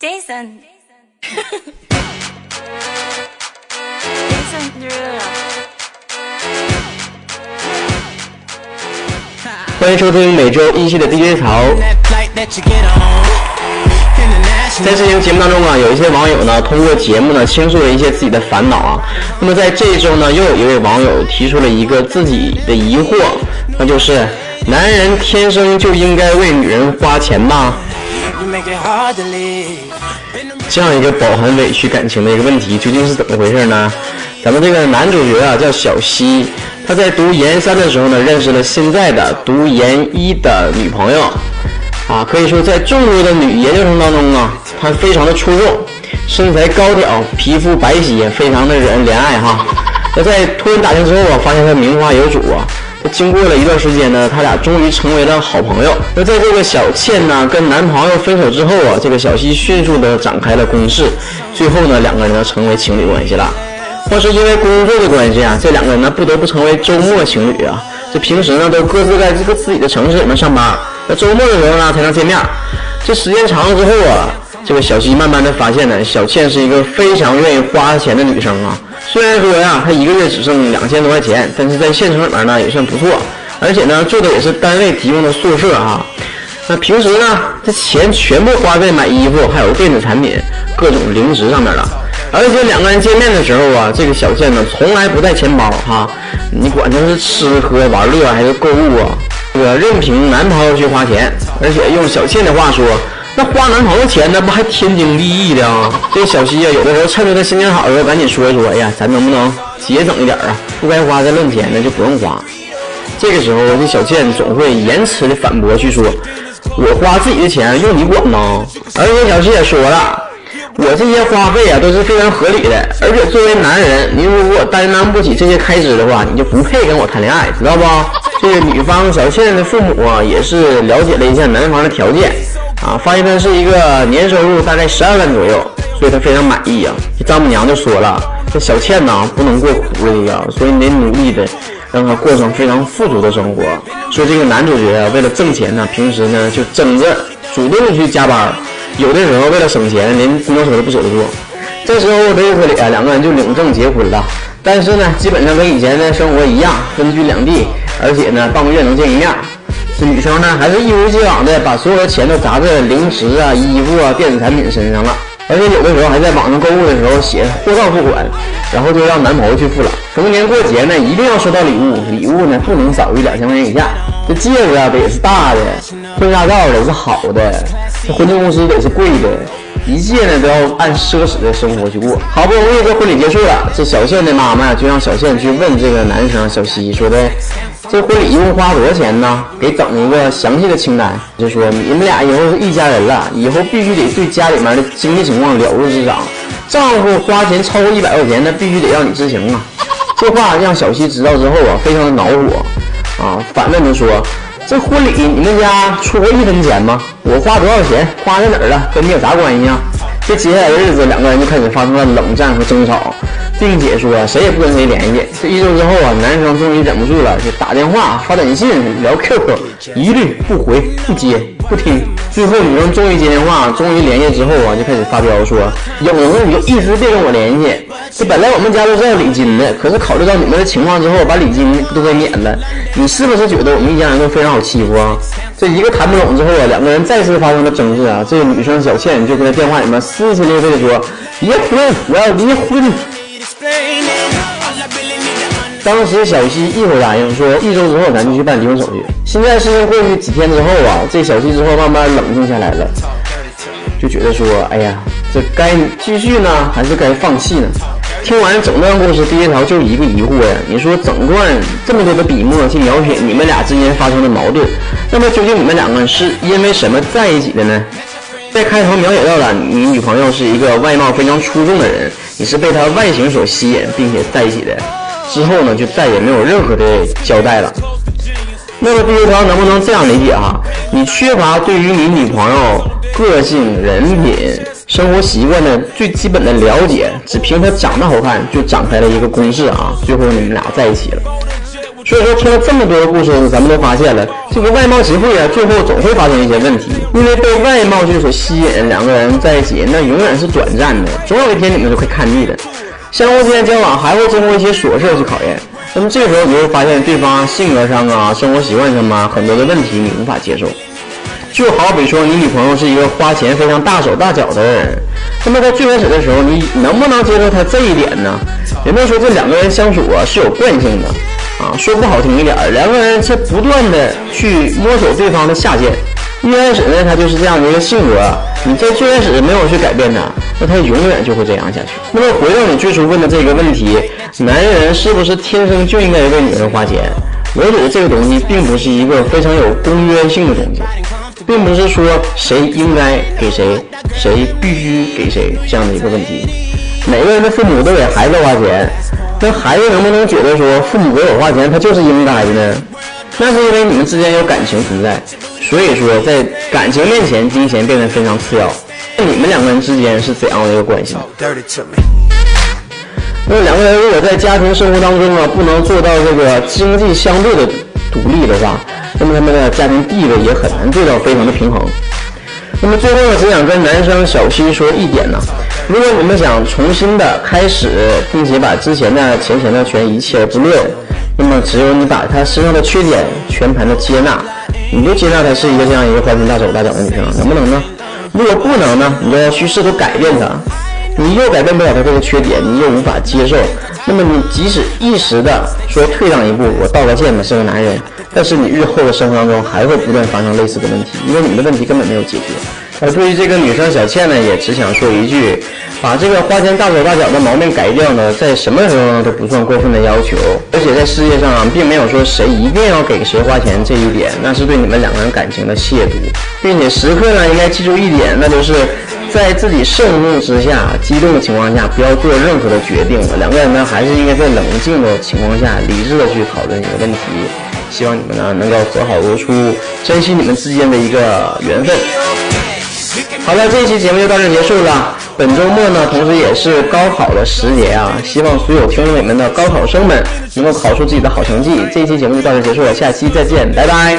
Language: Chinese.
Jason，Jason，欢迎收听每周一期的 DJ 潮。在这期节目当中啊，有一些网友呢通过节目呢倾诉了一些自己的烦恼啊。那么在这一周呢，又有一位网友提出了一个自己的疑惑，那就是男人天生就应该为女人花钱吗？这样一个饱含委屈感情的一个问题，究竟是怎么回事呢？咱们这个男主角啊叫小西，他在读研三的时候呢，认识了现在的读研一的女朋友，啊，可以说在众多的女研究生当中啊，她非常的出众，身材高挑，皮肤白皙，非常的惹人怜爱哈。那在突然打听之后啊，发现她名花有主啊。经过了一段时间呢，他俩终于成为了好朋友。那在这个小倩呢跟男朋友分手之后啊，这个小西迅速的展开了攻势，最后呢两个人呢成为情侣关系了。或是因为工作的关系啊，这两个人呢不得不成为周末情侣啊。这平时呢都各自在这个自己的城市里面上班，那周末的时候呢才能见面。这时间长了之后啊，这个小西慢慢的发现呢，小倩是一个非常愿意花钱的女生啊。虽然说呀，她一个月只剩两千多块钱，但是在县城里面呢也算不错，而且呢住的也是单位提供的宿舍哈。那平时呢，这钱全部花在买衣服、还有电子产品、各种零食上面了。而且两个人见面的时候啊，这个小倩呢从来不带钱包哈，你管他是吃喝玩乐还是购物啊，这个任凭男朋友去花钱。而且用小倩的话说。那花男朋友钱，那不还天经地义的啊？这个小西啊，有的时候趁着他心情好的时候，赶紧说一说，哎呀，咱能不能节省一点啊？不该花的论钱的就不用花。这个时候，这小倩总会言辞的反驳去说，我花自己的钱用你管吗？而且小西也说了，我这些花费啊都是非常合理的，而且作为男人，你如果担当不起这些开支的话，你就不配跟我谈恋爱，知道不？这个女方小倩的父母啊，也是了解了一下男方的条件。啊，发现他是一个年收入大概十二万左右，所以他非常满意呀。这丈母娘就说了，这小倩呐不能过苦日子啊，所以你努力的让她过上非常富足的生活。说这个男主角啊，为了挣钱呢，平时呢就争着主动去加班，有的时候为了省钱，连公交车都不舍得坐。这时候这个里啊，两个人就领证结婚了。但是呢，基本上跟以前的生活一样，分居两地，而且呢，半个月能见一面。这女生呢，还是一如既往的把所有的钱都砸在零食啊、衣服啊、电子产品身上了，而且有的时候还在网上购物的时候写货到付款，然后就让男朋友去付了。逢年过节呢，一定要收到礼物，礼物呢不能少于两千块钱以下。这戒指啊得是大的，婚纱照得是好的，这婚庆公司得是贵的。一切呢都要按奢侈的生活去过。好不容易这婚礼结束了，这小倩的妈妈就让小倩去问这个男生小西，说的这婚礼一共花多少钱呢？给整一个详细的清单，就说你们俩以后是一家人了，以后必须得对家里面的经济情况了如指掌。丈夫花钱超过一百块钱，那必须得让你知情啊。这话让小西知道之后啊，非常的恼火啊，反问他说。这婚礼你们家出过一分钱吗？我花多少钱花在哪儿了，跟你有啥关系啊？这接下来的日子，两个人就开始发生了冷战和争吵，并且说谁也不跟谁联系。这一周之后啊，男生终于忍不住了，就打电话、发短信、聊 QQ，一律不回、不接、不听。最后女生终于接电话，终于联系之后啊，就开始发飙说：有能你就一直别跟我联系。这本来我们家都是要礼金的，可是考虑到你们的情况之后，把礼金都给免了。你是不是觉得我们一家人都非常好欺负啊？这一个谈不拢之后啊，两个人再次发生了争执啊。这个女生小倩就在电话里面撕心裂肺的说：“离婚，我要离婚。”当时小西一口答应说：“一周之后咱就去办离婚手续。”现在事情过去几天之后啊，这小西之后慢慢冷静下来了，就觉得说：“哎呀，这该继续呢，还是该放弃呢？”听完整段故事，第一条就一个疑惑呀。你说整段这么多的笔墨去描写你们俩之间发生的矛盾，那么究竟你们两个是因为什么在一起的呢？在开头描写到了你女朋友是一个外貌非常出众的人，你是被她外形所吸引并且在一起的。之后呢，就再也没有任何的交代了。那么第一条能不能这样理解哈？你缺乏对于你女朋友个性、人品。生活习惯的最基本的了解，只凭她长得好看就展开了一个攻势啊！最后你们俩在一起了。所以说，听了这么多的故事，咱们都发现了，这个外貌协会啊，最后总会发生一些问题，因为被外貌去所吸引，两个人在一起，那永远是短暂的，总有一天你们就会看腻的。相互之间交往还会经过一些琐事去考验，那么这个时候你会发现对方性格上啊、生活习惯上啊很多的问题你无法接受。就好比说，你女朋友是一个花钱非常大手大脚的人，那么在最开始的时候，你能不能接受她这一点呢？人们说这两个人相处啊是有惯性的，啊说不好听一点，两个人是不断的去摸索对方的下限。一开始呢，他就是这样的一个性格，你在最开始没有去改变他，那他永远就会这样下去。那么回到你最初问的这个问题，男人是不是天生就应该为女人花钱？我觉得这个东西并不是一个非常有公约性的东西。并不是说谁应该给谁，谁必须给谁这样的一个问题。每个人的父母都给孩子花钱，那孩子能不能觉得说父母给我花钱，他就是应该的呢？那是因为你们之间有感情存在，所以说在感情面前，金钱变得非常次要。那你们两个人之间是怎样的一个关系？那两个人如果在家庭生活当中啊，不能做到这个经济相对的独立的话。那么他们的家庭地位也很难做到非常的平衡。那么最后呢，只想跟男生小西说一点呢：如果你们想重新的开始，并且把之前的钱钱的全一弃而不论，那么只有你把他身上的缺点全盘的接纳，你就接纳他是一个这样一个花心大手大脚的女生，能不能呢？如果不能呢，你就要去试图改变他。你又改变不了他这个缺点，你又无法接受，那么你即使一时的说退让一步，我道个歉吧，是个男人。但是你日后的生活当中还会不断发生类似的问题，因为你们的问题根本没有解决。而对于这个女生小倩呢，也只想说一句：把这个花钱大手大脚的毛病改掉呢，在什么时候呢都不算过分的要求。而且在世界上啊，并没有说谁一定要给谁花钱这一点，那是对你们两个人感情的亵渎。并且时刻呢应该记住一点，那就是在自己盛怒之下、激动的情况下，不要做任何的决定。两个人呢还是应该在冷静的情况下，理智的去讨论一个问题。希望你们呢能够和好如初，珍惜你们之间的一个缘分。好了，这一期节目就到这结束了。本周末呢，同时也是高考的时节啊，希望所有听众们的高考生们能够考出自己的好成绩。这一期节目就到这结束了，下期再见，拜拜。